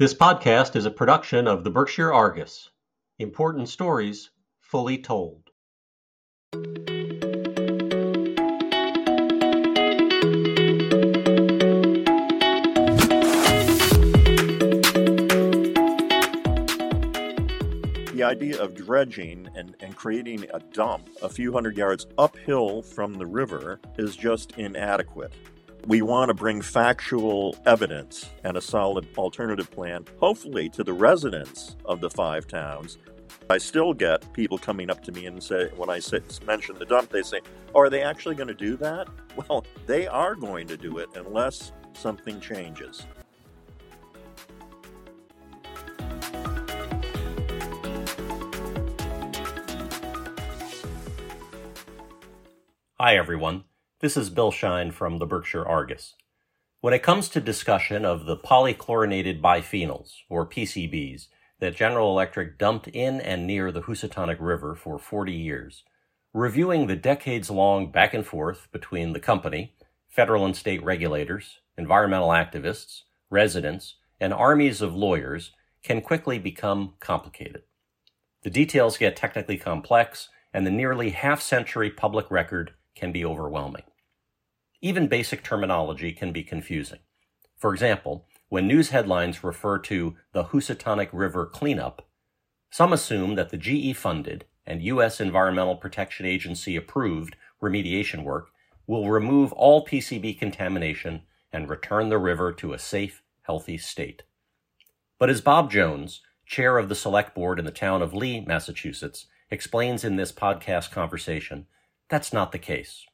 This podcast is a production of the Berkshire Argus. Important stories fully told. The idea of dredging and, and creating a dump a few hundred yards uphill from the river is just inadequate. We want to bring factual evidence and a solid alternative plan, hopefully, to the residents of the five towns. I still get people coming up to me and say, when I say, mention the dump, they say, oh, Are they actually going to do that? Well, they are going to do it unless something changes. Hi, everyone. This is Bill Shein from the Berkshire Argus. When it comes to discussion of the polychlorinated biphenyls, or PCBs, that General Electric dumped in and near the Housatonic River for 40 years, reviewing the decades long back and forth between the company, federal and state regulators, environmental activists, residents, and armies of lawyers can quickly become complicated. The details get technically complex, and the nearly half century public record can be overwhelming. Even basic terminology can be confusing. For example, when news headlines refer to the Housatonic River cleanup, some assume that the GE funded and U.S. Environmental Protection Agency approved remediation work will remove all PCB contamination and return the river to a safe, healthy state. But as Bob Jones, chair of the select board in the town of Lee, Massachusetts, explains in this podcast conversation, that's not the case.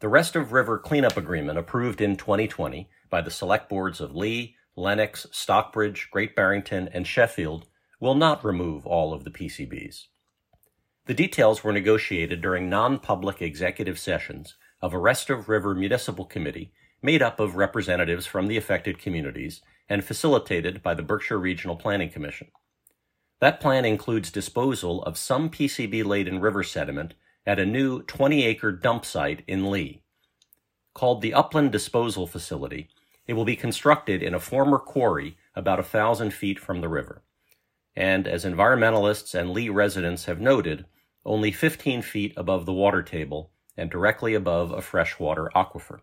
The Rest of River Cleanup Agreement, approved in 2020 by the select boards of Lee, Lenox, Stockbridge, Great Barrington, and Sheffield, will not remove all of the PCBs. The details were negotiated during non public executive sessions of a Rest of River Municipal Committee made up of representatives from the affected communities and facilitated by the Berkshire Regional Planning Commission. That plan includes disposal of some PCB laden river sediment at a new 20 acre dump site in Lee. Called the Upland Disposal Facility, it will be constructed in a former quarry about a thousand feet from the river. And as environmentalists and Lee residents have noted, only 15 feet above the water table and directly above a freshwater aquifer.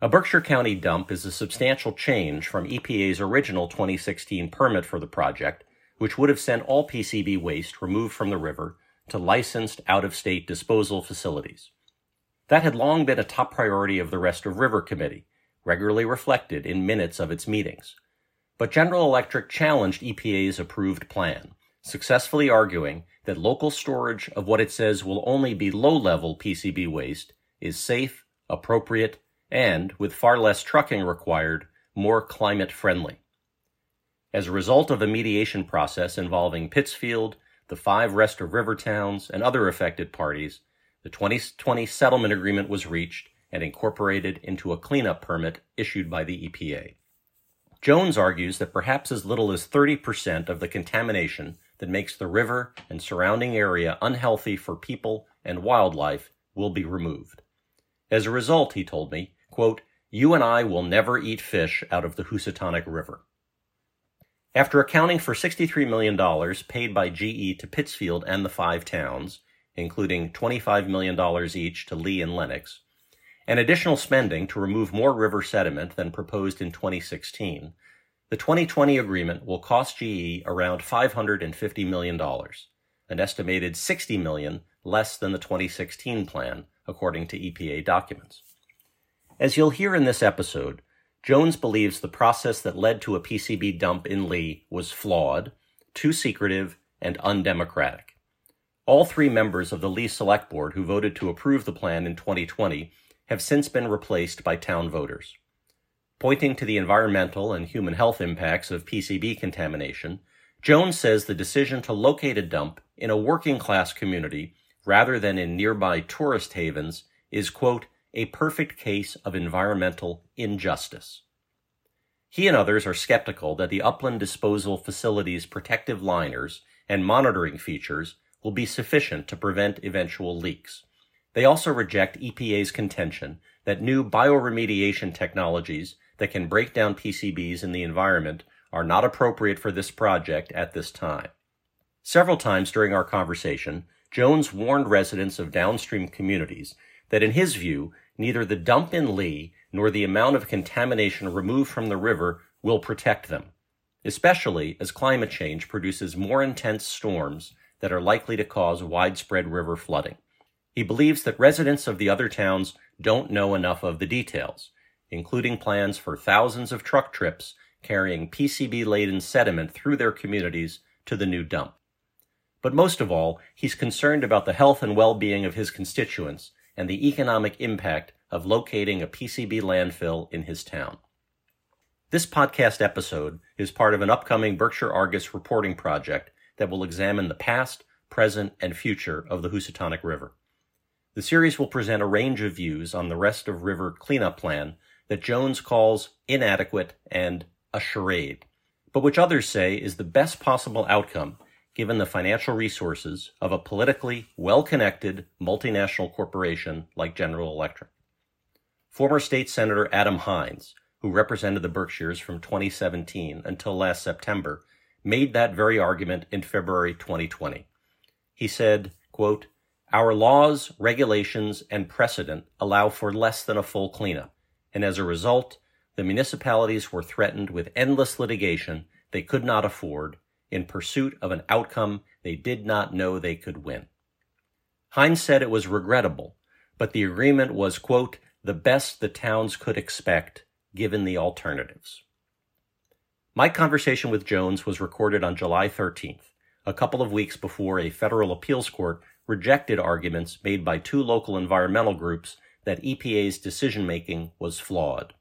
A Berkshire County dump is a substantial change from EPA's original 2016 permit for the project, which would have sent all PCB waste removed from the river to licensed out of state disposal facilities. That had long been a top priority of the Rest of River Committee, regularly reflected in minutes of its meetings. But General Electric challenged EPA's approved plan, successfully arguing that local storage of what it says will only be low level PCB waste is safe, appropriate, and, with far less trucking required, more climate friendly. As a result of a mediation process involving Pittsfield, the five Rest of River towns, and other affected parties, the 2020 settlement agreement was reached and incorporated into a cleanup permit issued by the EPA. Jones argues that perhaps as little as 30% of the contamination that makes the river and surrounding area unhealthy for people and wildlife will be removed. As a result, he told me, quote, you and I will never eat fish out of the Housatonic River. After accounting for $63 million paid by GE to Pittsfield and the five towns, including $25 million each to Lee and Lenox, and additional spending to remove more river sediment than proposed in 2016, the 2020 agreement will cost GE around $550 million, an estimated 60 million less than the 2016 plan, according to EPA documents. As you'll hear in this episode, Jones believes the process that led to a PCB dump in Lee was flawed, too secretive, and undemocratic. All three members of the Lee Select Board who voted to approve the plan in 2020 have since been replaced by town voters. Pointing to the environmental and human health impacts of PCB contamination, Jones says the decision to locate a dump in a working class community rather than in nearby tourist havens is, quote, a perfect case of environmental injustice. He and others are skeptical that the upland disposal facility's protective liners and monitoring features will be sufficient to prevent eventual leaks. They also reject EPA's contention that new bioremediation technologies that can break down PCBs in the environment are not appropriate for this project at this time. Several times during our conversation, Jones warned residents of downstream communities that, in his view, neither the dump in Lee nor the amount of contamination removed from the river will protect them, especially as climate change produces more intense storms that are likely to cause widespread river flooding. He believes that residents of the other towns don't know enough of the details, including plans for thousands of truck trips carrying PCB laden sediment through their communities to the new dump. But most of all, he's concerned about the health and well being of his constituents and the economic impact of locating a PCB landfill in his town. This podcast episode is part of an upcoming Berkshire Argus reporting project that will examine the past, present, and future of the Housatonic River. The series will present a range of views on the rest of river cleanup plan that Jones calls inadequate and a charade, but which others say is the best possible outcome given the financial resources of a politically well connected multinational corporation like General Electric. Former State Senator Adam Hinds, who represented the Berkshires from 2017 until last September, made that very argument in February 2020. He said, quote, Our laws, regulations, and precedent allow for less than a full cleanup, and as a result, the municipalities were threatened with endless litigation they could not afford in pursuit of an outcome they did not know they could win. Hines said it was regrettable, but the agreement was, quote, the best the towns could expect given the alternatives. My conversation with Jones was recorded on July 13th, a couple of weeks before a federal appeals court rejected arguments made by two local environmental groups that EPA's decision making was flawed.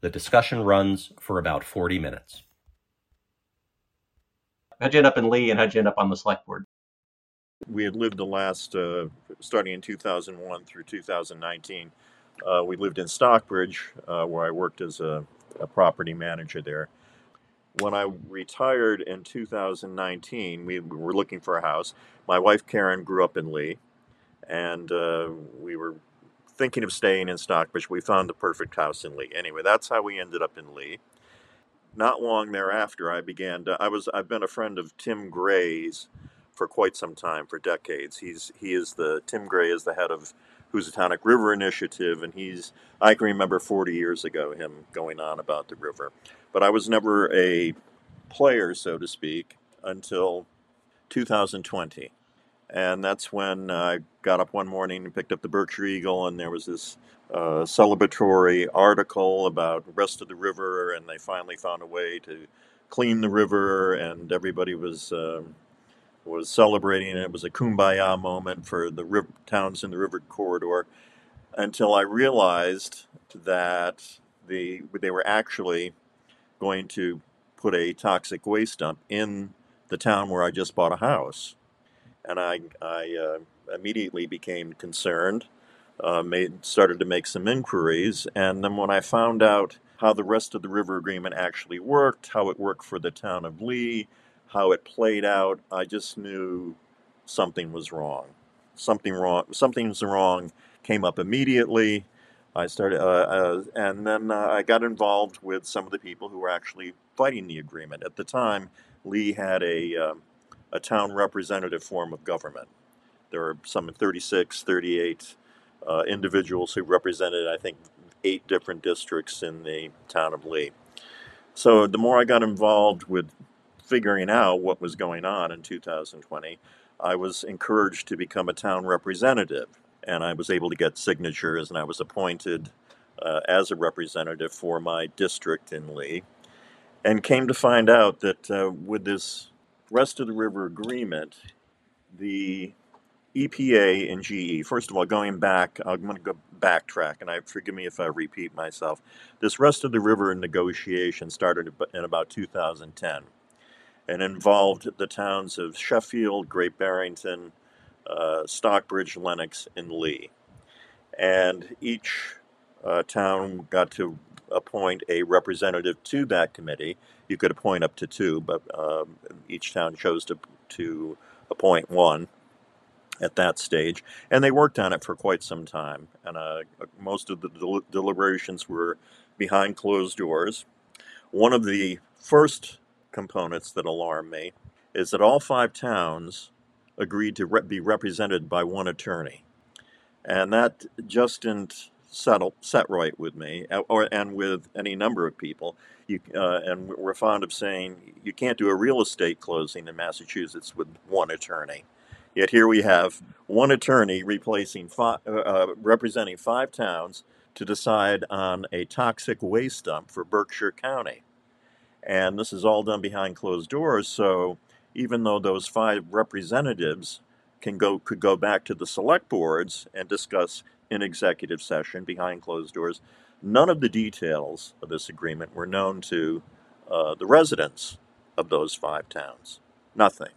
The discussion runs for about 40 minutes. How'd you end up in Lee and how'd you end up on the select board? We had lived the last, uh, starting in 2001 through 2019, uh, we lived in Stockbridge, uh, where I worked as a, a, property manager there. When I retired in 2019, we were looking for a house. My wife Karen grew up in Lee, and uh, we were thinking of staying in Stockbridge. We found the perfect house in Lee. Anyway, that's how we ended up in Lee not long thereafter, I began to. I was. I've been a friend of Tim Gray's for quite some time, for decades. He's he is the Tim Gray is the head of Housatonic River Initiative, and he's. I can remember 40 years ago him going on about the river, but I was never a player, so to speak, until 2020, and that's when I got up one morning and picked up the Berkshire Eagle, and there was this uh, celebratory article about the rest of the river, and they finally found a way to clean the river, and everybody was um, was celebrating. And it was a kumbaya moment for the river, towns in the river corridor. Until I realized that the they were actually going to put a toxic waste dump in the town where I just bought a house, and I I uh, immediately became concerned uh, made started to make some inquiries, and then when I found out how the rest of the river agreement actually worked, how it worked for the town of Lee, how it played out, I just knew something was wrong. Something wrong. Something's wrong. Came up immediately. I started, uh, uh, and then uh, I got involved with some of the people who were actually fighting the agreement. At the time, Lee had a um, a town representative form of government. There were some 36, 38 uh, individuals who represented, I think, eight different districts in the town of Lee. So the more I got involved with figuring out what was going on in 2020, I was encouraged to become a town representative. And I was able to get signatures, and I was appointed uh, as a representative for my district in Lee. And came to find out that uh, with this rest of the river agreement, the EPA and GE. First of all, going back, I'm going to go backtrack, and I forgive me if I repeat myself. This rest of the river negotiation started in about 2010, and involved the towns of Sheffield, Great Barrington, uh, Stockbridge, Lenox, and Lee, and each uh, town got to appoint a representative to that committee. You could appoint up to two, but um, each town chose to to appoint one at that stage, and they worked on it for quite some time. And uh, most of the del- deliberations were behind closed doors. One of the first components that alarm me is that all five towns agreed to re- be represented by one attorney. And that just didn't settle, set right with me, or, and with any number of people. You, uh, and we're fond of saying you can't do a real estate closing in Massachusetts with one attorney. Yet here we have one attorney replacing five, uh, uh, representing five towns to decide on a toxic waste dump for Berkshire County. And this is all done behind closed doors. So even though those five representatives can go could go back to the select boards and discuss in executive session behind closed doors, none of the details of this agreement were known to uh, the residents of those five towns. Nothing.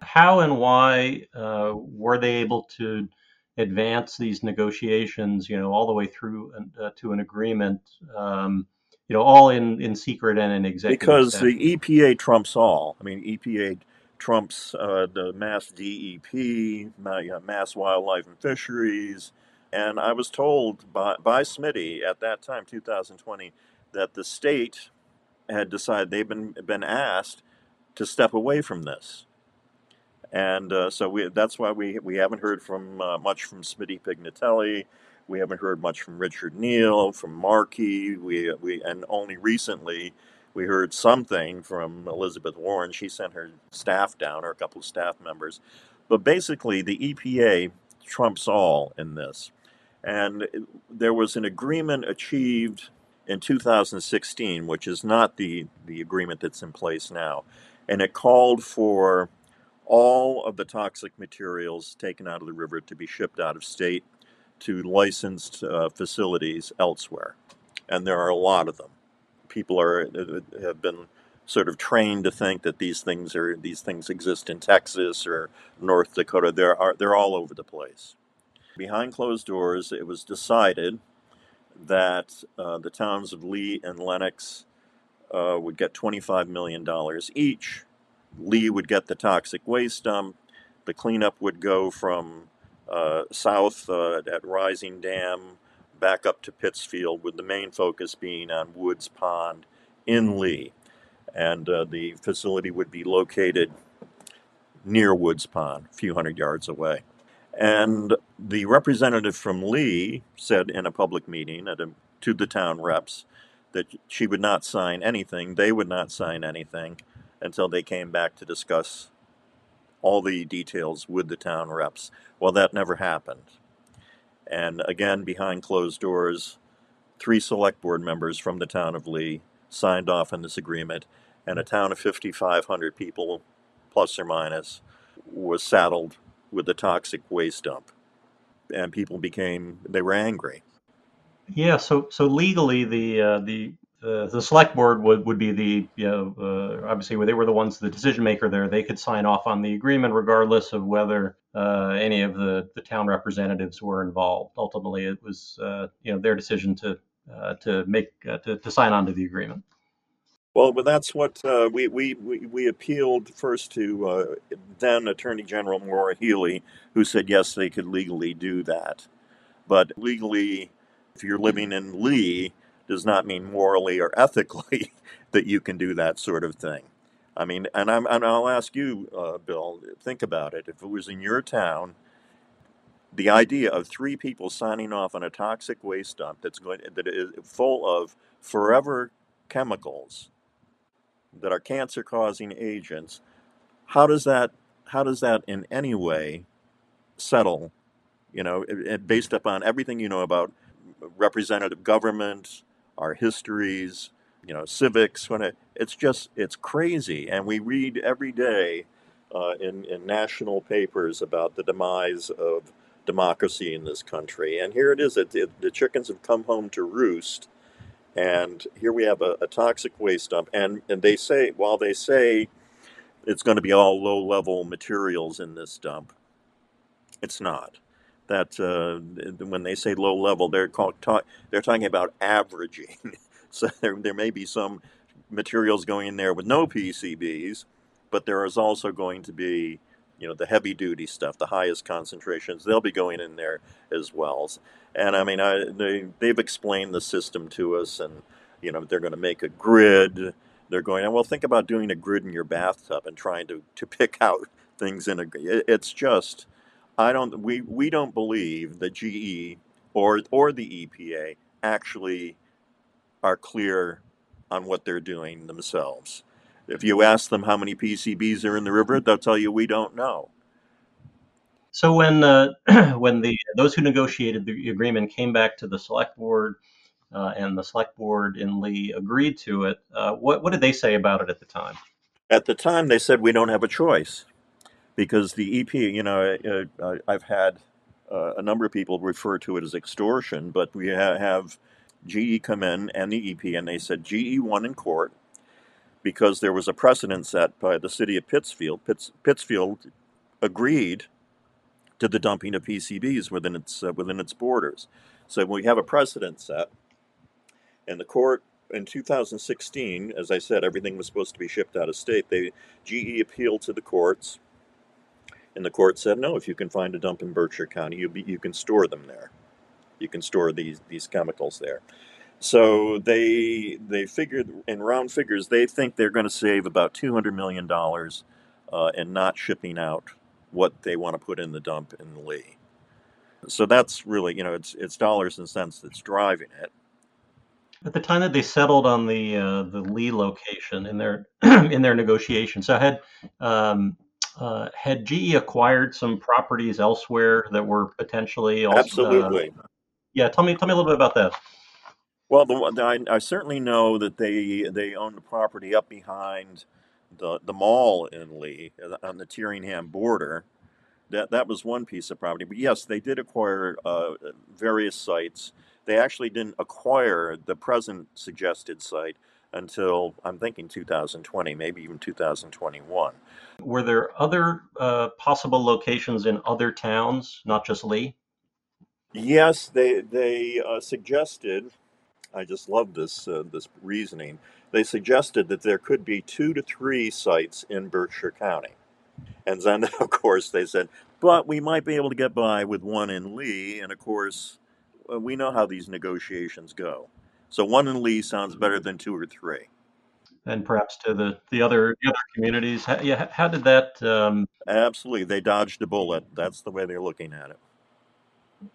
How and why uh, were they able to advance these negotiations, you know, all the way through uh, to an agreement, um, you know, all in, in secret and in executive Because session? the EPA trumps all. I mean, EPA trumps uh, the Mass DEP, Mass Wildlife and Fisheries. And I was told by, by Smitty at that time, 2020, that the state had decided they've been, been asked to step away from this. And uh, so we, that's why we, we haven't heard from uh, much from Smitty Pignatelli. We haven't heard much from Richard Neal, from Markey. We, we, and only recently we heard something from Elizabeth Warren. She sent her staff down, or a couple of staff members. But basically, the EPA trumps all in this. And there was an agreement achieved in 2016, which is not the, the agreement that's in place now. And it called for all of the toxic materials taken out of the river to be shipped out of state to licensed uh, facilities elsewhere. And there are a lot of them. People are uh, have been sort of trained to think that these things are these things exist in Texas or North Dakota. There are they're all over the place. Behind closed doors, it was decided that uh, the towns of Lee and Lenox uh, would get $25 million each Lee would get the toxic waste dump. The cleanup would go from uh, south uh, at Rising Dam back up to Pittsfield, with the main focus being on Woods Pond in Lee. And uh, the facility would be located near Woods Pond, a few hundred yards away. And the representative from Lee said in a public meeting a, to the town reps that she would not sign anything, they would not sign anything until they came back to discuss all the details with the town reps. Well, that never happened. And again, behind closed doors, three select board members from the town of Lee signed off on this agreement, and a town of 5,500 people, plus or minus, was saddled with the toxic waste dump. And people became, they were angry. Yeah, so so legally, the uh, the the, select board would, would be the, you know, uh, obviously they were the ones, the decision maker there. They could sign off on the agreement regardless of whether uh, any of the, the town representatives were involved. Ultimately, it was, uh, you know, their decision to uh, to make uh, to, to sign on to the agreement. Well, but that's what we, we, we, we appealed first to then Attorney General Maura Healey, who said yes, they could legally do that. But legally, if you're living in Lee, does not mean morally or ethically that you can do that sort of thing. I mean, and, I'm, and I'll ask you, uh, Bill, think about it. If it was in your town, the idea of three people signing off on a toxic waste dump that's going that is full of forever chemicals that are cancer-causing agents, how does that how does that in any way settle? You know, it, it, based upon everything you know about representative government, our histories, you know, civics. When it, it's just it's crazy, and we read every day uh, in in national papers about the demise of democracy in this country. And here it is: it, it, the chickens have come home to roost, and here we have a, a toxic waste dump. And and they say while they say it's going to be all low level materials in this dump, it's not that uh, when they say low level, they're called, talk, they're talking about averaging. so there, there may be some materials going in there with no PCBs, but there is also going to be, you know, the heavy duty stuff, the highest concentrations. They'll be going in there as well. And I mean, I, they they've explained the system to us, and you know, they're going to make a grid they're going, well, think about doing a grid in your bathtub and trying to, to pick out things in a. It's just, I don't. We we don't believe that GE or or the EPA actually are clear on what they're doing themselves. If you ask them how many PCBs are in the river, they'll tell you we don't know. So when uh, when the those who negotiated the agreement came back to the select board uh, and the select board in Lee agreed to it, uh, what what did they say about it at the time? At the time, they said we don't have a choice because the EP. You know, uh, I've had uh, a number of people refer to it as extortion, but we ha- have GE come in and the EP, and they said GE won in court because there was a precedent set by the city of Pittsfield. Pitts, Pittsfield agreed to the dumping of PCBs within its uh, within its borders. So we have a precedent set, and the court in 2016, as I said, everything was supposed to be shipped out of state. They GE appealed to the courts, and the court said no. If you can find a dump in Berkshire County, you be, you can store them there. You can store these these chemicals there. So they they figured in round figures they think they're going to save about two hundred million dollars uh, in not shipping out what they want to put in the dump in Lee. So that's really you know it's it's dollars and cents that's driving it. At the time that they settled on the uh, the Lee location in their in their negotiation, so I had um, uh, had GE acquired some properties elsewhere that were potentially also, absolutely. Uh, yeah, tell me tell me a little bit about that. Well, the, I, I certainly know that they they own the property up behind the the mall in Lee uh, on the Tyringham border. That that was one piece of property. But yes, they did acquire uh, various sites. They actually didn't acquire the present suggested site until I'm thinking 2020, maybe even 2021. Were there other uh, possible locations in other towns, not just Lee? Yes, they they uh, suggested I just love this uh, this reasoning. They suggested that there could be two to three sites in Berkshire County, and then of course they said, but we might be able to get by with one in Lee, and of course uh, we know how these negotiations go. So one in Lee sounds better than two or three. And perhaps to the, the other the other communities. How, yeah, how did that? Um... Absolutely, they dodged a bullet. That's the way they're looking at it.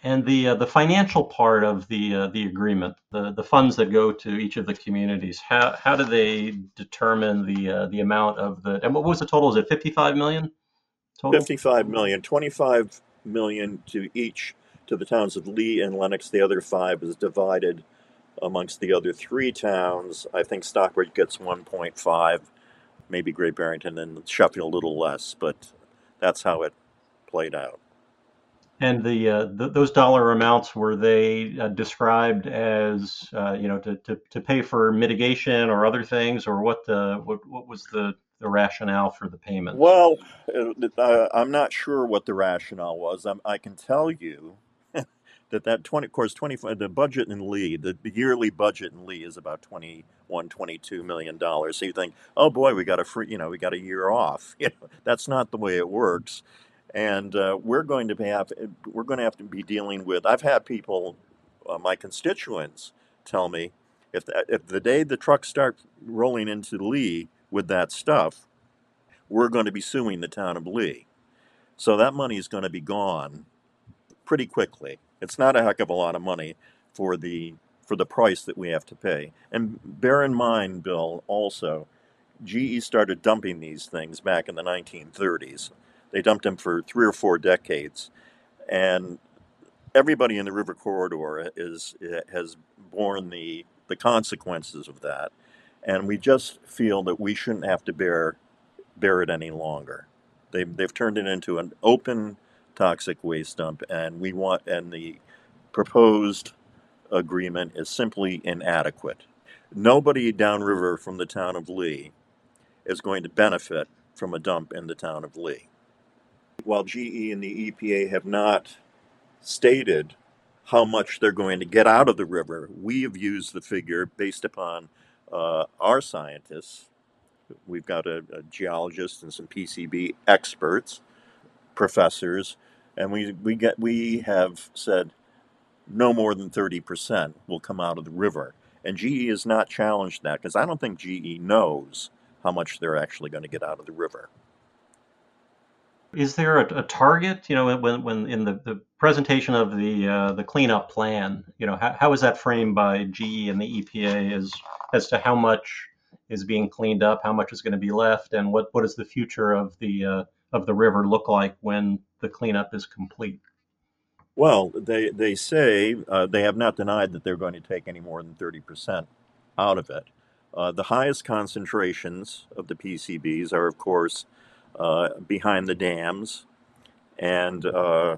And the uh, the financial part of the uh, the agreement, the the funds that go to each of the communities, how how do they determine the uh, the amount of the and what was the total? Is it 55 million total? 55 million, 25 million to each to the towns of Lee and Lenox. The other five is divided amongst the other three towns. I think Stockbridge gets 1.5, maybe Great Barrington and Sheffield a little less, but that's how it played out. And the, uh, those dollar amounts were they uh, described as uh, you know to, to, to pay for mitigation or other things, or what the what, what was the, the rationale for the payment? Well, uh, I'm not sure what the rationale was. I'm, i can tell you that that 20 of course 25 the budget in Lee the, yearly budget in Lee is about 21 22 million dollars. So you think, oh boy, we got a free you know we got a year off. You know that's not the way it works and uh, we're going to have we're going to have to be dealing with. I've had people, uh, my constituents, tell me if the, if the day the trucks start rolling into Lee with that stuff, we're going to be suing the town of Lee. So that money is going to be gone pretty quickly. It's not a heck of a lot of money for the for the price that we have to pay. And bear in mind, Bill, also, GE started dumping these things back in the 1930s. They dumped them for three or four decades, and everybody in the river corridor is has borne the the consequences of that, and we just feel that we shouldn't have to bear bear it any longer. They've they've turned it into an open toxic waste dump, and we want and the proposed agreement is simply inadequate. Nobody downriver from the town of Lee is going to benefit from a dump in the town of Lee while GE and the EPA have not stated how much they're going to get out of the river, we have used the figure based upon uh, our scientists. We've got a, a, geologist and some PCB experts, professors, and we, we, get, we have said no more than 30% will come out of the river. And GE has not challenged that because I don't think GE knows how much they're actually going to get out of the river. Is there a, a target? You know, when, when in the, the presentation of the uh, the cleanup plan, you know, how, how is that framed by GE and the EPA as as to how much is being cleaned up, how much is going to be left, and what what does the future of the uh, of the river look like when the cleanup is complete? Well, they they say uh, they have not denied that they're going to take any more than thirty percent out of it. Uh, the highest concentrations of the PCBs are, of course, uh, behind the dams and uh,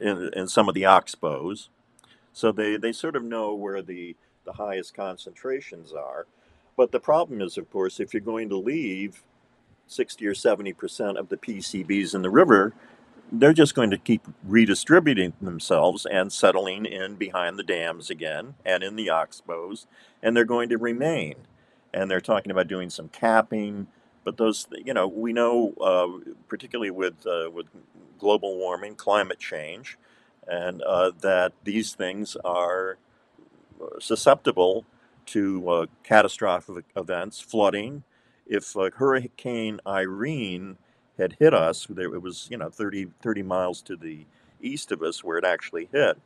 in, in, some of the oxbows. So they, they sort of know where the, the highest concentrations are. But the problem is, of course, if you're going to leave 60 or 70% of the PCBs in the river, they're just going to keep redistributing themselves and settling in behind the dams again and in the oxbows, and they're going to remain. And they're talking about doing some capping, but those, you know, we know, uh, particularly with uh, with global warming, climate change, and uh, that these things are susceptible to uh, catastrophic events, flooding. If Hurricane Irene had hit us, it was you know 30, 30 miles to the east of us where it actually hit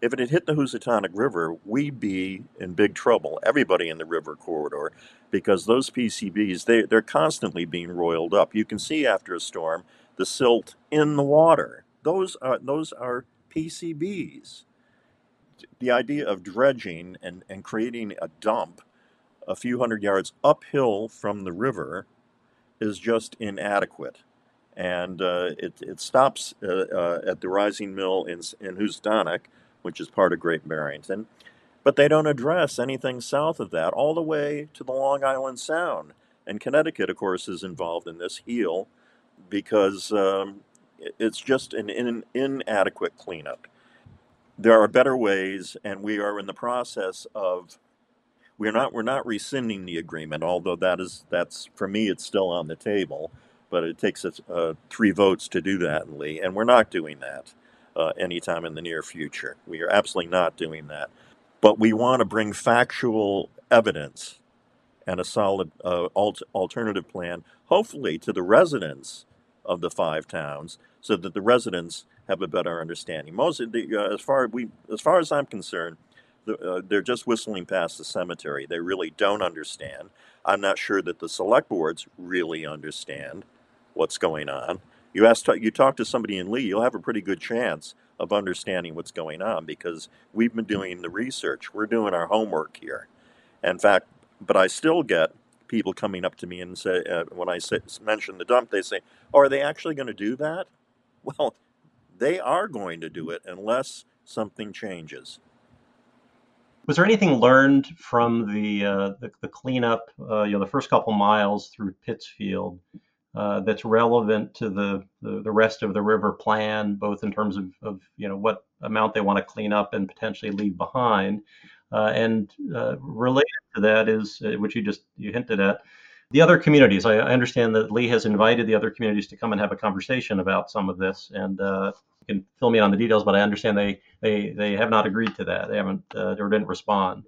if it had hit the Housatonic River, we'd be in big trouble, everybody in the river corridor, because those PCBs, they, they're constantly being roiled up. You can see after a storm the silt in the water. Those are, those are PCBs. The idea of dredging and, and creating a dump a few hundred yards uphill from the river is just inadequate. And uh, it, it stops uh, uh, at the rising mill in, in Housatonic which is part of Great Barrington. But they don't address anything south of that, all the way to the Long Island Sound. And Connecticut, of course, is involved in this heel because um, it's just an in, inadequate cleanup. There are better ways, and we are in the process of. We're not we're not rescinding the agreement, although that is that's for me it's still on the table, but it takes us uh, three votes to do that, Lee, and we're not doing that uh, anytime in the near future. We are absolutely not doing that. But we want to bring factual evidence and a solid uh, alt- alternative plan, hopefully to the residents of the five towns, so that the residents have a better understanding. Most the, uh, as far we, as far as I'm concerned, uh, they're just whistling past the cemetery. They really don't understand. I'm not sure that the select boards really understand what's going on you ask you talk to somebody in Lee, you'll have a pretty good chance of understanding what's going on because we've been doing the research. We're doing our homework here. In fact, but I still get people coming up to me and say uh, when I say, mention the dump, they say, "Oh, are they actually going to do that?" Well, they are going to do it unless something changes. Was there anything learned from the uh, the, the, cleanup, uh, you know, the first couple miles through Pittsfield uh, that's relevant to the, the, the rest of the river plan, both in terms of, of you know what amount they want to clean up and potentially leave behind, uh, and uh, related to that is uh, which you just you hinted at the other communities. I, I, understand that Lee has invited the other communities to come and have a conversation about some of this, and can fill me in on the details. But I understand they they they have not agreed to that. They haven't uh, or didn't respond.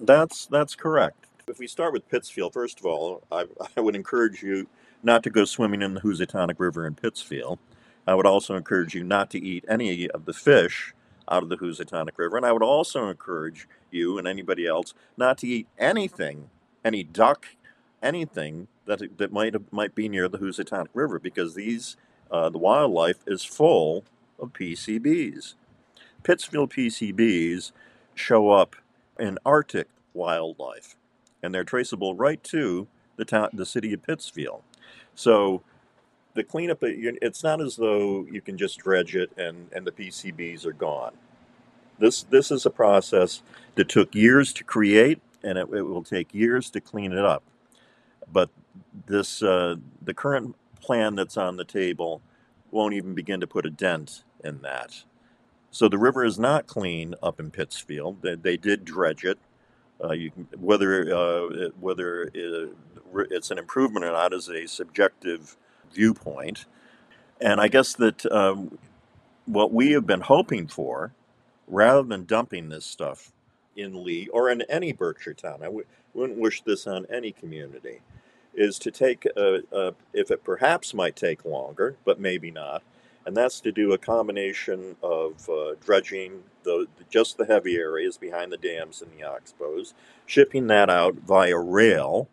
That's that's correct. If we start with Pittsfield, first of all, I, I would encourage you not to go swimming in the Housatonic River in Pittsfield. I would also encourage you not to eat any of the fish out of the Housatonic River. And I would also encourage you and anybody else not to eat anything, any duck, anything that, that might, might be near the Housatonic River because these, uh, the wildlife is full of PCBs. Pittsfield PCBs show up in Arctic wildlife, and they're traceable right to the, town, the city of Pittsfield. So the cleanup, it's not as though you can just dredge it and, and the PCBs are gone. This, this is a process that took years to create and it, it will take years to clean it up. But this, uh, the current plan that's on the table won't even begin to put a dent in that. So the river is not clean up in Pittsfield. They, they did dredge it. Uh, can, whether uh, whether it, it's an improvement or not is a subjective viewpoint, and I guess that um, what we have been hoping for, rather than dumping this stuff in Lee or in any Berkshire town, I w- wouldn't wish this on any community, is to take, a, a, if it perhaps might take longer, but maybe not, and that's to do a combination of uh, dredging the just the heavy areas behind the dams and the oxbows, shipping that out via rail,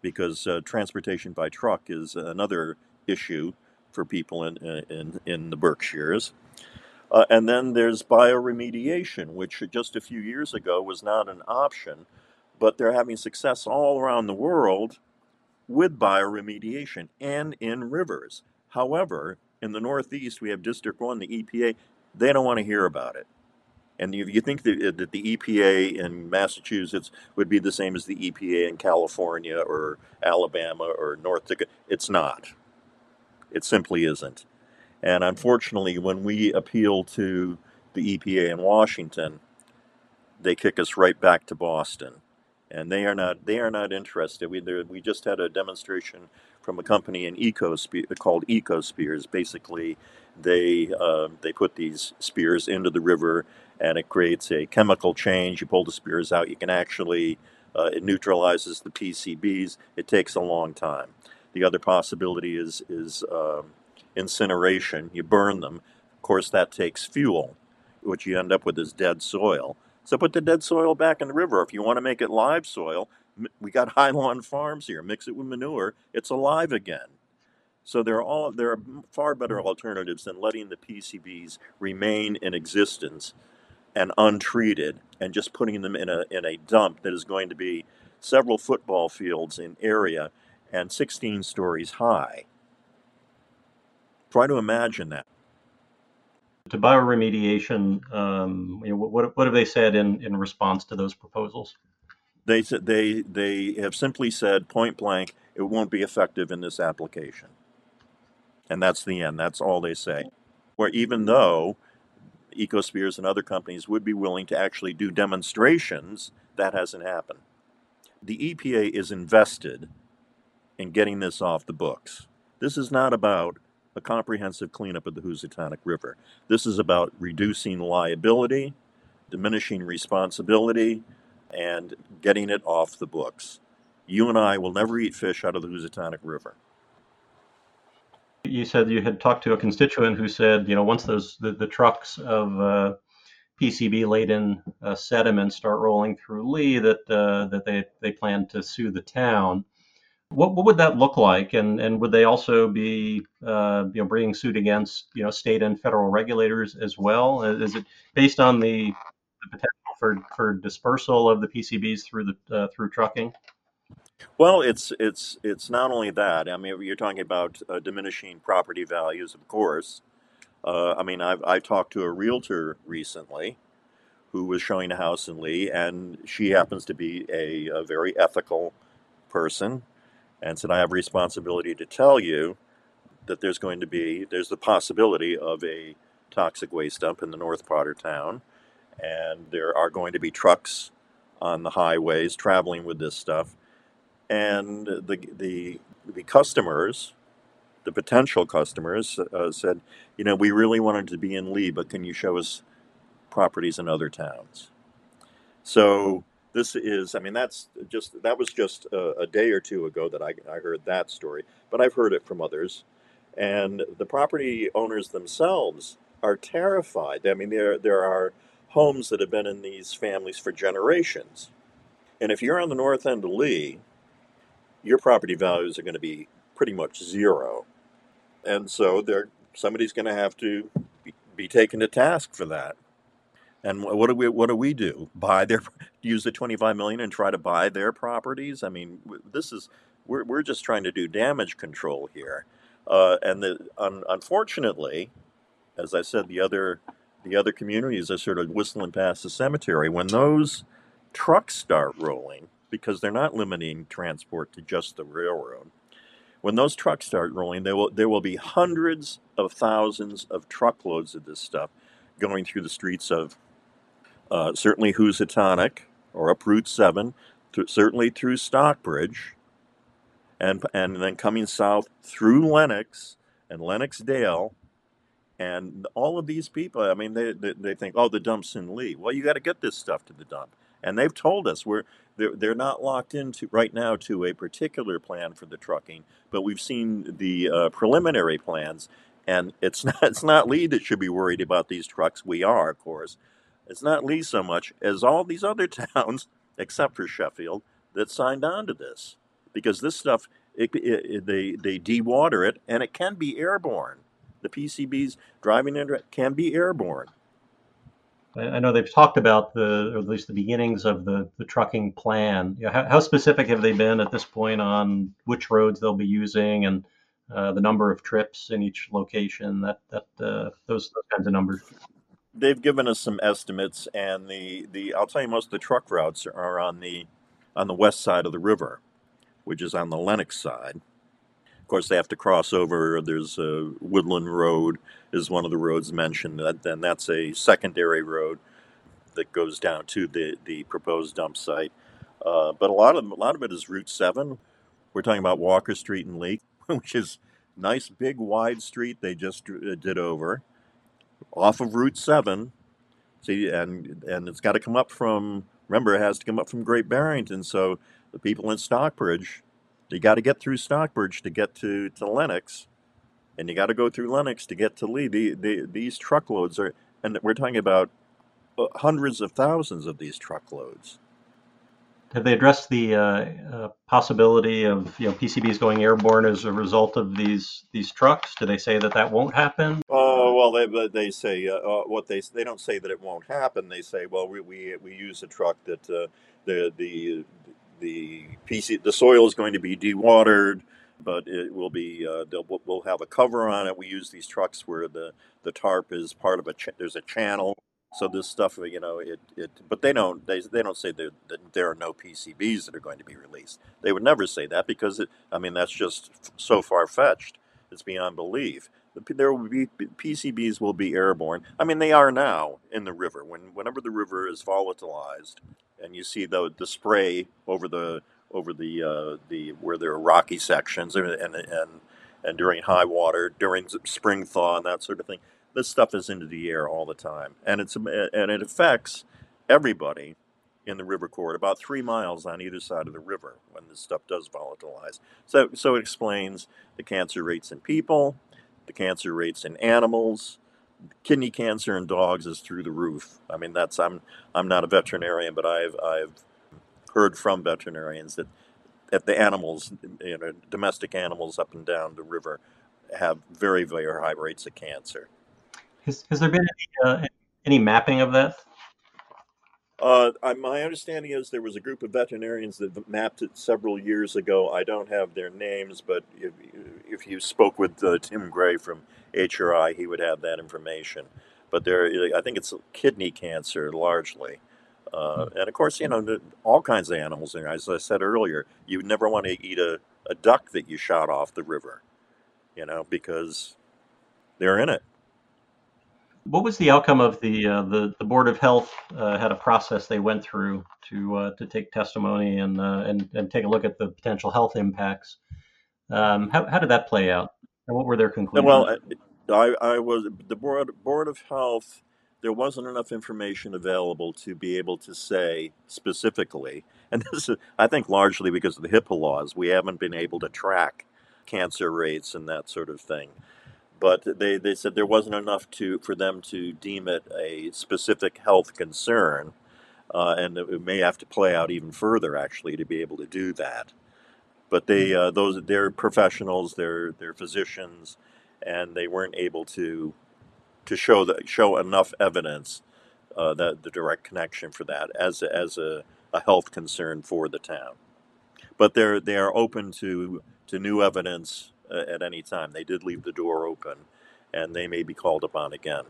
because uh, transportation by truck is another issue for people in in, in the Berkshires. Uh, and then there's bioremediation, which just a few years ago was not an option, but they're having success all around the world with bioremediation and in rivers. However, in the Northeast, we have District 1, the EPA, they don't want to hear about it. And you, you think that, that the EPA in Massachusetts would be the same as the EPA in California or Alabama or North Dakota. It's not. It simply isn't. And unfortunately, when we appeal to the EPA in Washington, they kick us right back to Boston, and they are not they are not interested. We we just had a demonstration from a company in EcoSpe- called EcoSpears. Basically, they uh, they put these spears into the river, and it creates a chemical change. You pull the spears out, you can actually uh, it neutralizes the PCBs. It takes a long time. The other possibility is is um, incineration. You burn them. Of course, that takes fuel. What you end up with is dead soil. So put the dead soil back in the river. If you want to make it live soil, we got high lawn farms here. Mix it with manure, it's alive again. So there are all there are far better alternatives than letting the PCBs remain in existence and untreated and just putting them in a in a dump that is going to be several football fields in area and 16 stories high. Try to imagine that. To bioremediation, um, you know, what, what have they said in, in response to those proposals? They they they have simply said point blank it won't be effective in this application, and that's the end. That's all they say. Where even though EcoSpears and other companies would be willing to actually do demonstrations, that hasn't happened. The EPA is invested in getting this off the books. This is not about a comprehensive cleanup of the Housatonic River. This is about reducing liability, diminishing responsibility, and getting it off the books. You and I will never eat fish out of the Housatonic River. You said you had talked to a constituent who said, you know, once those the, the trucks of uh, PCB laden uh, sediment start rolling through Lee, that uh, that they they plan to sue the town. What, what would that look like, and and would they also be uh, you know bringing suit against you know state and federal regulators as well? Is it based on the, the potential for, for dispersal of the PCBs through the uh, through trucking? Well, it's it's it's not only that. I mean, you're talking about uh, diminishing property values, of course. Uh, I mean, I've I talked to a realtor recently who was showing a house in Lee, and she happens to be a, a very ethical person and said, I have responsibility to tell you that there's going to be, there's the possibility of a toxic waste dump in the north of town. And there are going to be trucks on the highways traveling with this stuff. And the, the, the customers, the potential customers, uh, said, you know, we really wanted to be in Lee, but can you show us properties in other towns? So this is, I mean, that's just, that was just a, a day or two ago that I, I heard that story, but I've heard it from others. And the property owners themselves are terrified. I mean, there, there are homes that have been in these families for generations. And if you're on the north end of Lee, your property values are going to be pretty much zero. And so there, somebody's going to have to be, be taken to task for that. And what do we what do we do? Buy their use the 25 million and try to buy their properties? I mean, this is we're we're just trying to do damage control here. Uh, and the, un, unfortunately, as I said, the other the other communities are sort of whistling past the cemetery. When those trucks start rolling, because they're not limiting transport to just the railroad, when those trucks start rolling, there will there will be hundreds of thousands of truckloads of this stuff going through the streets of uh, certainly Housatonic or up Route 7, certainly through Stockbridge, and, and then coming south through Lenox and Lenoxdale. And all of these people, I mean, they, they, they think, oh, the dump's in Lee. Well, you got to get this stuff to the dump. And they've told us we're they're, they're not locked into right now to a particular plan for the trucking, but we've seen the uh, preliminary plans, and it's not it's not Lee that should be worried about these trucks. We are, of course. It's not Lee so much as all these other towns, except for Sheffield, that signed on to this, because this stuff it, it, they they dewater it, and it can be airborne. The PCBs driving into it can be airborne. I know they've talked about the, or at least the beginnings of the, the trucking plan. You know, how, how, specific have they been at this point on which roads they'll be using and uh, the number of trips in each location? That that uh, those, those kinds of numbers. They've given us some estimates, and the, the I'll tell you most of the truck routes are on the on the west side of the river, which is on the Lenox side. Of course, they have to cross over. There's a Woodland Road is one of the roads mentioned, and that's a secondary road that goes down to the, the proposed dump site. Uh, but a lot of a lot of it is Route Seven. We're talking about Walker Street and Leek, which is nice, big, wide street they just uh, did over off of Route Seven. See, and and it's got to come up from. Remember, it has to come up from Great Barrington. So the people in Stockbridge, you got to get through Stockbridge to get to to Lenox and you got to go through Lenox to get to Lee. The, the, these truckloads are, and we're talking about uh, hundreds of thousands of these truckloads. Have they addressed the uh, uh, possibility of you know PCBs going airborne as a result of these these trucks? Do they say that that won't happen? Oh well, they they say uh, uh, what they they don't say that it won't happen. They say, well, we we, we use a truck that uh, the the the PC the soil is going to be dewatered but it will be uh, we'll have a cover on it. We use these trucks where the the tarp is part of a ch- there's a channel. So this stuff, you know, it, it but they don't they, they don't say that, that there are no PCBs that are going to be released. They would never say that because it, I mean that's just so far fetched. It's beyond belief. There will be PCBs will be airborne. I mean they are now in the river. When whenever the river is volatilized, and you see the the spray over the over the uh, the where there are rocky sections and, and and during high water, during spring thaw, and that sort of thing. This stuff is into the air all the time, and it's and it affects everybody in the river corridor, about three miles on either side of the river when this stuff does volatilize. So, so it explains the cancer rates in people, the cancer rates in animals, kidney cancer in dogs is through the roof. I mean, that's I'm I'm not a veterinarian, but I've I've heard from veterinarians that that the animals, you know, domestic animals up and down the river, have very very high rates of cancer. Has, has there been any, uh, any mapping of that? Uh, my understanding is there was a group of veterinarians that mapped it several years ago. I don't have their names, but if, if you spoke with uh, Tim Gray from HRI, he would have that information. But there, I think it's kidney cancer largely. Uh, and of course, you know, all kinds of animals. And as I said earlier, you never want to eat a, a duck that you shot off the river, you know, because they're in it. What was the outcome of the uh, the the board of health uh, had a process they went through to uh, to take testimony and uh, and and take a look at the potential health impacts. Um, how how did that play out, and what were their conclusions? Well, I I was the board board of health there wasn't enough information available to be able to say specifically, and this is, I think, largely because of the HIPAA laws. We haven't been able to track cancer rates and that sort of thing. But they, they said there wasn't enough to for them to deem it a specific health concern, uh, and it may have to play out even further actually to be able to do that. But they mm. uh, those they're professionals, they're they're physicians, and they weren't able to to show that show enough evidence uh, that the direct connection for that as a, as a, a health concern for the town. But they're they are open to to new evidence at any time. They did leave the door open, and they may be called upon again.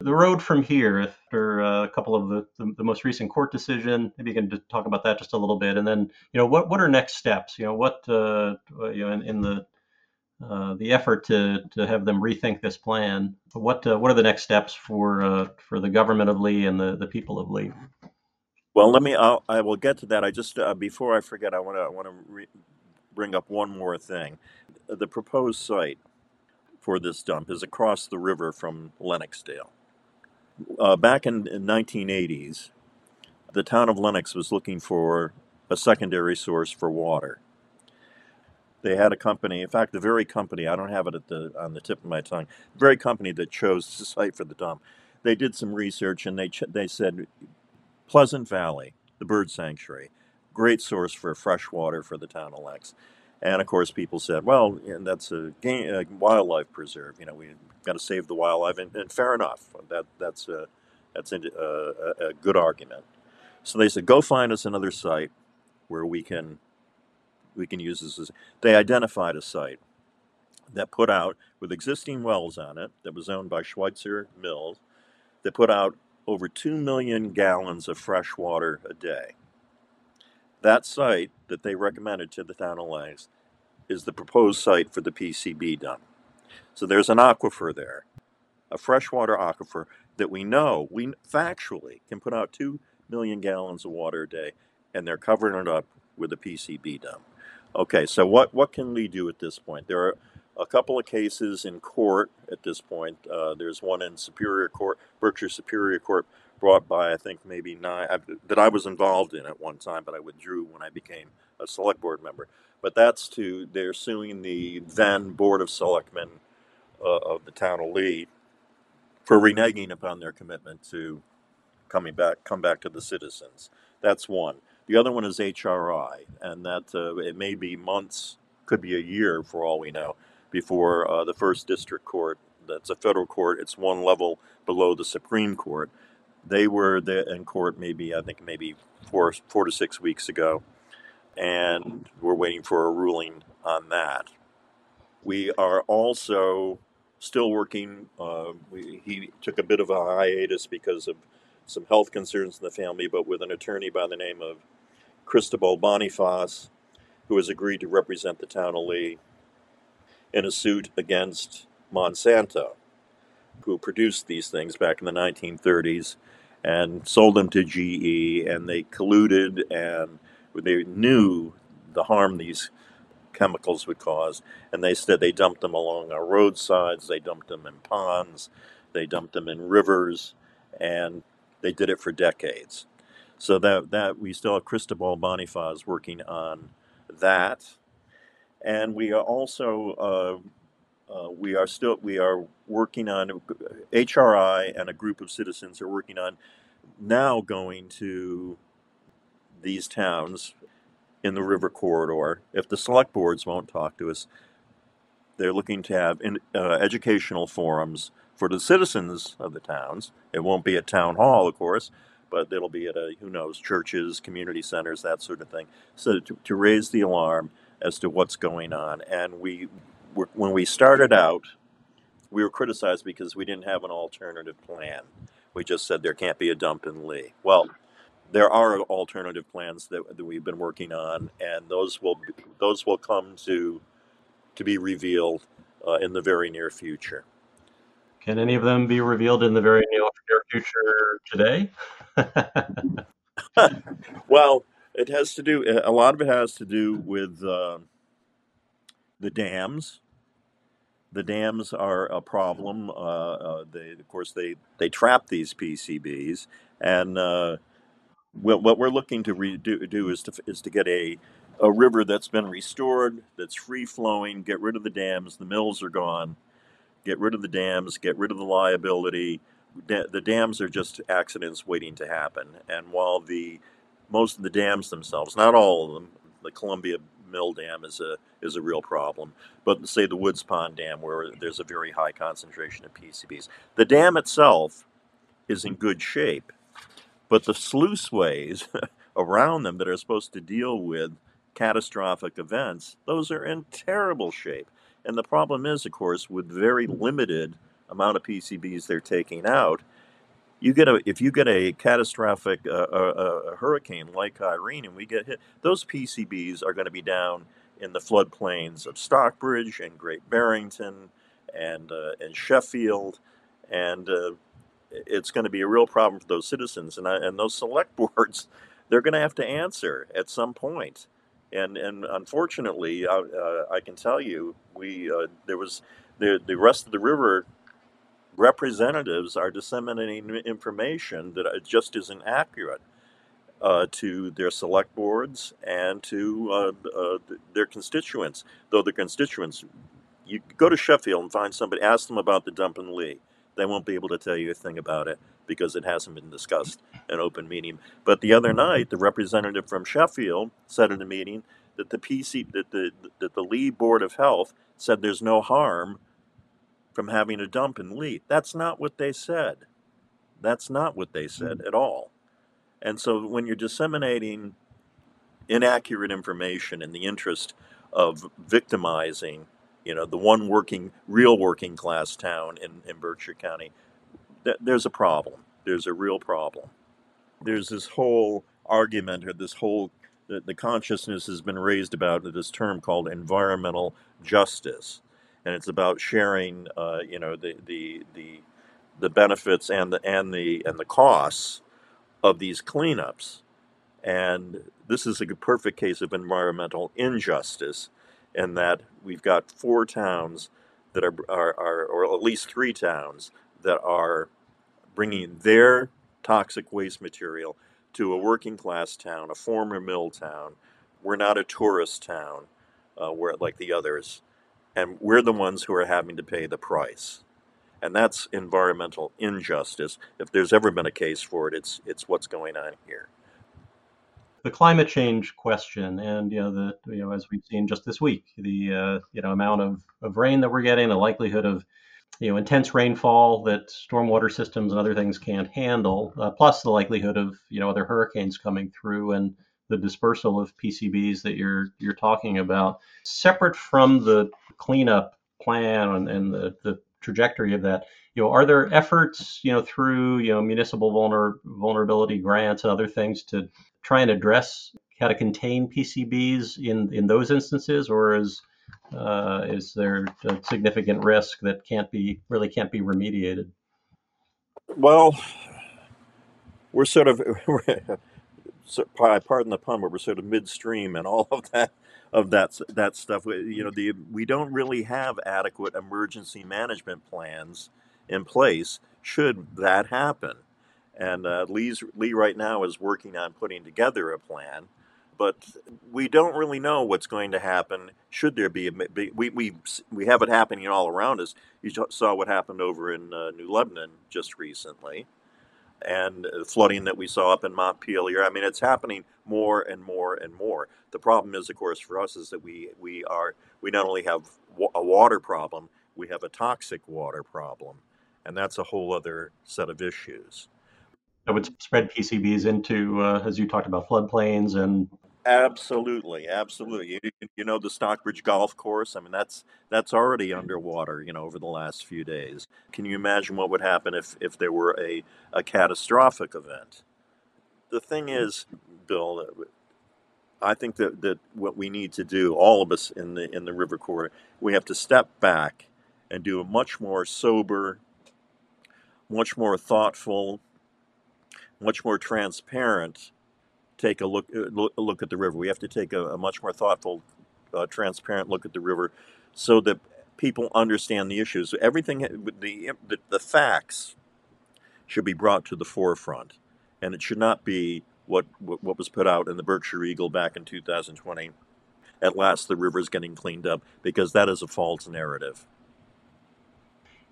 The road from here, after uh, a couple of the, the, the, most recent court decision, maybe you can talk about that just a little bit, and then you know what what are next steps? You know what uh, you know in, in the uh, the effort to to have them rethink this plan. What uh, what are the next steps for uh, for the government of Lee and the, the people of Lee? Well, let me. I'll, I will get to that. I just uh, before I forget, I want to I want to re- bring up one more thing. The proposed site for this dump is across the river from Lenox Dale. Uh, back in, the 1980s, the town of Lenox was looking for a secondary source for water. They had a company, in fact, the very company, I don't have it at the, on the tip of my tongue, the very company that chose the site for the dump, they did some research and they, ch- they said Pleasant Valley, the bird sanctuary, great source for fresh water for the town of Lenox. And of course, people said, well, that's a, game, a wildlife preserve. You know, we've got to save the wildlife. And, and, fair enough. That, that's a, that's a, uh, a, a good argument. So they said, go find us another site where we can we can use this as they identified a site that put out with existing wells on it that was owned by Schweitzer Mills that put out over 2 million gallons of fresh water a day. That site that they recommended to the town of Lenox is the proposed site for the PCB dump. So there's an aquifer there, a freshwater aquifer that we know, we factually can put out 2 million gallons of water a day, and they're covering it up with a PCB dump. Okay, so what, what can we do at this point? There are a couple of cases in court at this point. Uh, there's one in Superior Court, Berkshire Superior Court, brought by I think maybe nine that I was involved in at one time, but I withdrew when I became a select board member. But that's to they're suing the then Board of Selectmen uh, of the town of Lee for reneging upon their commitment to coming back come back to the citizens. That's one. The other one is HRI, and that uh, it may be months, could be a year for all we know, before uh, the first district court. That's a federal court. It's one level below the Supreme Court. They were in court maybe I think maybe four four to six weeks ago, and we're waiting for a ruling on that. We are also still working. Uh, we, he took a bit of a hiatus because of some health concerns in the family, but with an attorney by the name of Cristobal Bonifaz, who has agreed to represent the town of Lee in a suit against Monsanto, who produced these things back in the 1930s and sold them to GE, and they colluded and they knew the harm these chemicals would cause, and they said they dumped them along our roadsides, they dumped them in ponds, they dumped them in rivers, and they did it for decades. So that that we still have Cristobal Bonifaz working on that, and we are also uh, uh, we are still we are working on HRI and a group of citizens are working on now going to these towns in the river corridor. If the select boards won't talk to us, they're looking to have in, uh, educational forums for the citizens of the towns. It won't be at town hall, of course, but it'll be at a, who knows, churches, community centers, that sort of thing. So to, to raise the alarm as to what's going on. And we, when we started out, we were criticized because we didn't have an alternative plan. We just said there can't be a dump in Lee. Well, there are alternative plans that, that we've been working on, and those will those will come to to be revealed uh, in the very near future. Can any of them be revealed in the very near future today? well, it has to do. A lot of it has to do with uh, the dams. The dams are a problem. Uh, uh, they, of course, they they trap these PCBs, and uh, what we're looking to re- do, do is to is to get a a river that's been restored, that's free flowing. Get rid of the dams. The mills are gone. Get rid of the dams. Get rid of the liability the dams are just accidents waiting to happen. And while the most of the dams themselves, not all of them, the Columbia Mill Dam is a is a real problem. But say the Woods Pond Dam, where there's a very high concentration of PCBs, the dam itself is in good shape, but the sluiceways around them that are supposed to deal with catastrophic events, those are in terrible shape. And the problem is, of course, with very limited amount of PCBs they're taking out, you get a if you get a catastrophic uh, a, a hurricane like Irene and we get hit, those PCBs are going to be down in the floodplains of Stockbridge and Great Barrington and uh, and Sheffield, and uh, it's going to be a real problem for those citizens and I, and those select boards. They're going to have to answer at some point, and and unfortunately, I, uh, I can tell you, we uh, there was the the rest of the river representatives are disseminating information that just isn't accurate. uh, to their select boards and to uh, uh, their constituents. Though the constituents, you go to Sheffield and find somebody, ask them about the dump in Lee. They won't be able to tell you a thing about it because it hasn't been discussed in open meeting. But the other night, the representative from Sheffield said in a meeting that the PC that the that the Lee Board of Health said there's no harm from having a dump and Lee. That's not what they said. That's not what they said mm. at all. And so when you're disseminating inaccurate information in the interest of victimizing, you know, the one working, real working class town in, in Berkshire County, th- there's a problem. There's a real problem. There's this whole argument or this whole the, the consciousness has been raised about this term called environmental justice, and it's about sharing, uh, you know, the the the the benefits and the and the and the costs of these cleanups. And this is a perfect case of environmental injustice in that we've got four towns that are, are, are, or at least three towns that are bringing their toxic waste material to a working class town, a former mill town. We're not a tourist town uh, where, like the others, and we're the ones who are having to pay the price and that's environmental injustice. If there's ever been a case for it, it's it's what's going on here. The climate change question, and you know, the you know, as we've seen just this week, the uh, you know amount of, of rain that we're getting, the likelihood of you know intense rainfall that stormwater systems and other things can't handle, uh, plus the likelihood of you know other hurricanes coming through and the dispersal of PCBs that you're you're talking about. Separate from the cleanup plan and, and the, the trajectory of that. You know, are there efforts, you know, through you know municipal vulner, vulnerability grants and other things to try and address how to contain PCBs in in those instances, or is uh, is there a significant risk that can't be really can't be remediated? Well, we're sort of, pardon the pun, but we're sort of midstream and all of that of that that stuff. You know, the we don't really have adequate emergency management plans in place should that happen. And uh, Lee's, Lee right now is working on putting together a plan, but we don't really know what's going to happen should there be a we we we have it happening all around us. You saw what happened over in uh, New Lebanon just recently and flooding that we saw up in Montpelier. I mean, it's happening more and more and more. The problem is, of course, for us is that we we are we not only have a water problem, we have a toxic water problem, and that's a whole other set of issues. That would spread PCBs into, uh, as you talked about, floodplains and Absolutely, absolutely. You, you know the Stockbridge Golf Course. I mean, that's that's already underwater. You know, over the last few days. Can you imagine what would happen if if there were a a catastrophic event? The thing is, Bill, I think that that what we need to do, all of us in the in the River Corps, we have to step back and do a much more sober, much more thoughtful, much more transparent take a look uh, look at the river. We have to take a, a much more thoughtful, uh, transparent look at the river, so that people understand the issues. Everything, the, the the facts, should be brought to the forefront, and it should not be what what was put out in the Berkshire Eagle back in 2020. At last, the river is getting cleaned up because that is a false narrative.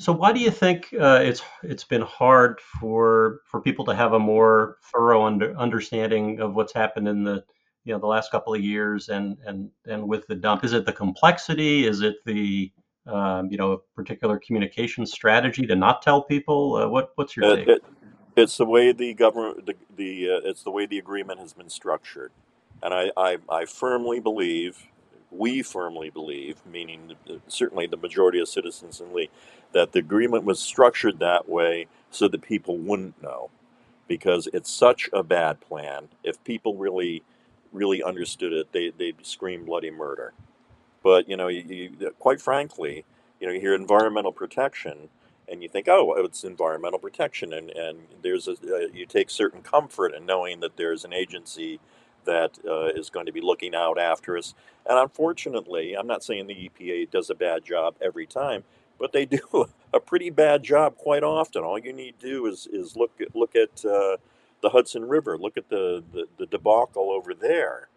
So why do you think uh, it's it's been hard for for people to have a more thorough under, understanding of what's happened in the you know the last couple of years and and and with the dump? Is it the complexity? Is it the um, you know particular communication strategy to not tell people? Uh, what what's your take? It, it's the way the government the, the uh, it's the way the agreement has been structured, and I I, I firmly believe we firmly believe, meaning certainly the majority of citizens in Lee, that the agreement was structured that way so that people wouldn't know. Because it's such a bad plan. If people really, really understood it, they, they'd scream bloody murder. But, you know, you, you, quite frankly, you know, you hear environmental protection and you think, oh, it's environmental protection. And, and there's a, uh, you take certain comfort in knowing that there's an agency that uh, is going to be looking out after us. And unfortunately, I'm not saying the EPA does a bad job every time, but they do a pretty bad job quite often. All you need to do is, is look at, look at uh, the Hudson River. Look at the, the, the debacle over there.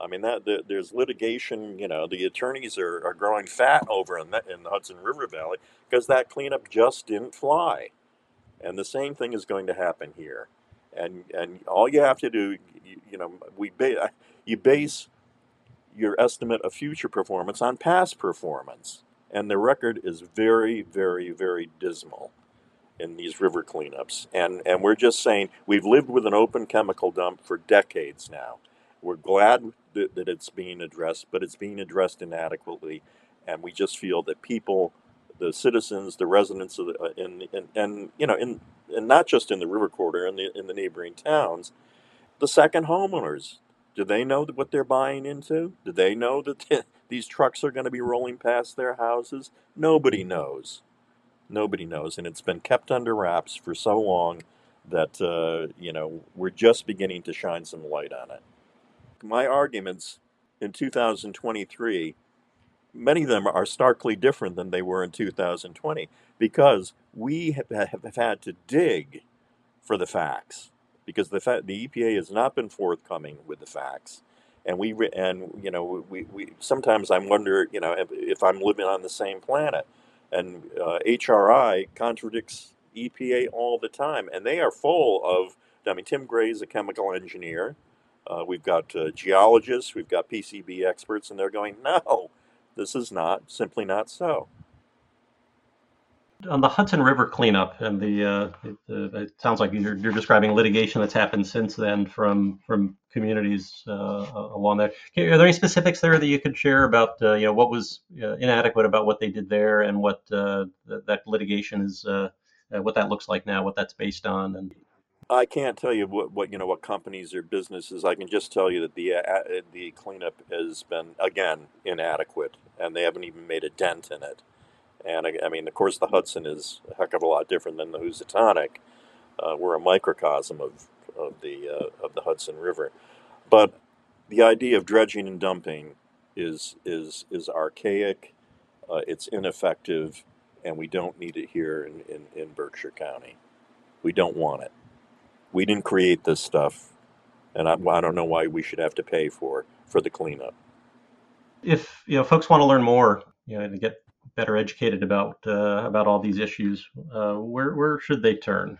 I mean, that the, there's litigation. You know, the attorneys are, are growing fat over in, in the Hudson River Valley because that cleanup just didn't fly. And the same thing is going to happen here. And and all you have to do, you, you know, we ba- you base your estimate of future performance on past performance, and the record is very, very, very dismal in these river cleanups. And and we're just saying we've lived with an open chemical dump for decades now. We're glad that, that it's being addressed, but it's being addressed inadequately, and we just feel that people the citizens, the residents of the, uh, in, in, and you know, in and not just in the river corridor, in the in the neighboring towns, the second homeowners. Do they know what they're buying into? Do they know that these trucks are going to be rolling past their houses? Nobody knows. Nobody knows, and it's been kept under wraps for so long that uh, you know we're just beginning to shine some light on it. My arguments in 2023 many of them are starkly different than they were in 2020 because we have, have had to dig for the facts because the fa- the EPA has not been forthcoming with the facts. And we and you know we, we sometimes I wonder you know if, if I'm living on the same planet. And uh, HRI contradicts EPA all the time. And they are full of I mean Tim Gray is a chemical engineer. Uh, we've got uh, geologists. We've got PCB experts. And they're going no this is not simply not so. On the Hudson River cleanup and the, uh, it, uh, it, sounds like you're, you're, describing litigation that's happened since then from from communities uh, along there. Are there any specifics there that you could share about uh, you know what was uh, inadequate about what they did there and what that litigation is what that looks like now, what that's based on, and I can't tell you what, what you know what companies or businesses. I can just tell you that the uh, the cleanup has been again inadequate, and they haven't even made a dent in it. And I, I mean, of course, the Hudson is a heck of a lot different than the Housatonic. Uh, we're a microcosm of of the uh, of the Hudson River, but the idea of dredging and dumping is is is archaic. Uh, it's ineffective, and we don't need it here in, in, in Berkshire County. We don't want it we didn't create this stuff, and I, I don't know why we should have to pay for for the cleanup. If you know, folks want to learn more, you know, to get better educated about uh, about all these issues, uh, where where should they turn?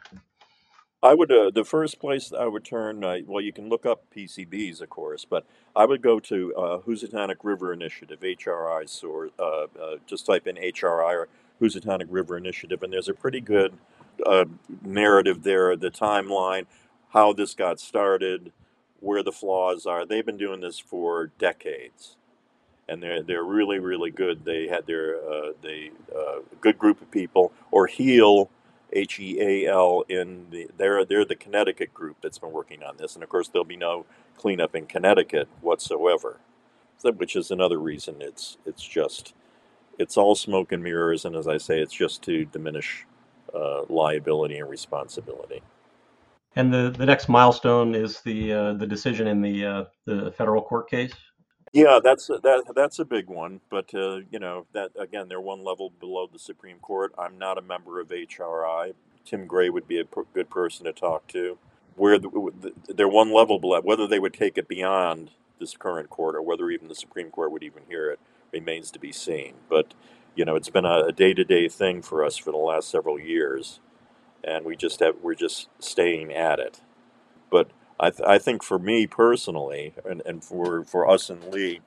I would uh, the first place I would turn. Uh, well, you can look up PCBs, of course, but I would go to uh, Housatonic River Initiative (HRI). So, uh, uh, just type in HRI or Housatonic River Initiative, and there's a pretty good uh, narrative there, the timeline, how this got started, where the flaws are. They've been doing this for decades, and they're they're really really good. They had their uh, they uh, good group of people or Heal. H E A L in the they're they're the Connecticut group that's been working on this, and of course there'll be no cleanup in Connecticut whatsoever, so, which is another reason it's it's just it's all smoke and mirrors, and as I say, it's just to diminish uh, liability and responsibility. And the, the next milestone is the uh, the decision in the uh, the federal court case. Yeah, that's a, that that's a big one. But uh, you know that again, they're one level below the Supreme Court. I'm not a member of HRI. Tim Gray would be a good person to talk to. Where the, they're one level below, whether they would take it beyond this current court or whether even the Supreme Court would even hear it remains to be seen. But you know, it's been a day to day thing for us for the last several years, and we just have we're just staying at it. But I, th- I think for me personally, and, and for for us and Lee,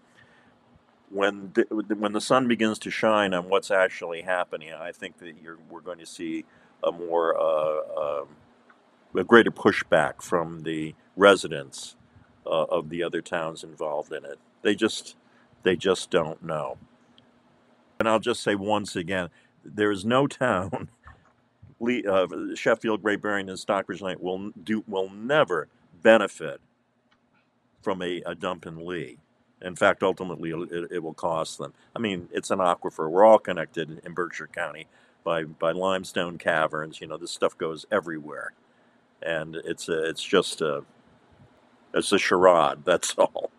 when the, when the sun begins to shine on what's actually happening, I think that we're going to see a more uh, um, a greater pushback from the residents uh, of the other towns involved in it. They just they just don't know. And I'll just say once again, there is no town, uh, Sheffield, Great Barrington, Stockbridge Lane will do will never benefit from a, a dump in Lee. In fact, ultimately, it, it, will cost them. I mean, it's an aquifer. We're all connected in Berkshire County by by limestone caverns. You know, this stuff goes everywhere, and it's a, it's just a it's a charade. That's all.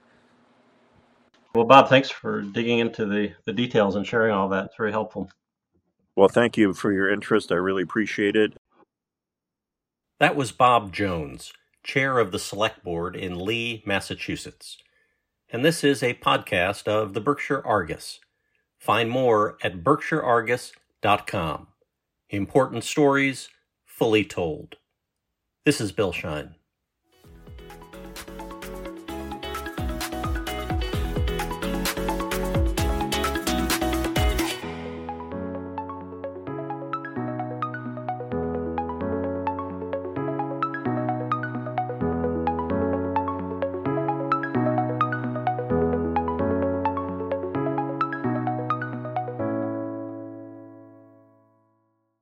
Well, Bob, thanks for digging into the, the details and sharing all that. It's very helpful. Well, thank you for your interest. I really appreciate it. That was Bob Jones, chair of the Select Board in Lee, Massachusetts. And this is a podcast of the Berkshire Argus. Find more at berkshireargus.com. Important stories fully told. This is Bill Shein.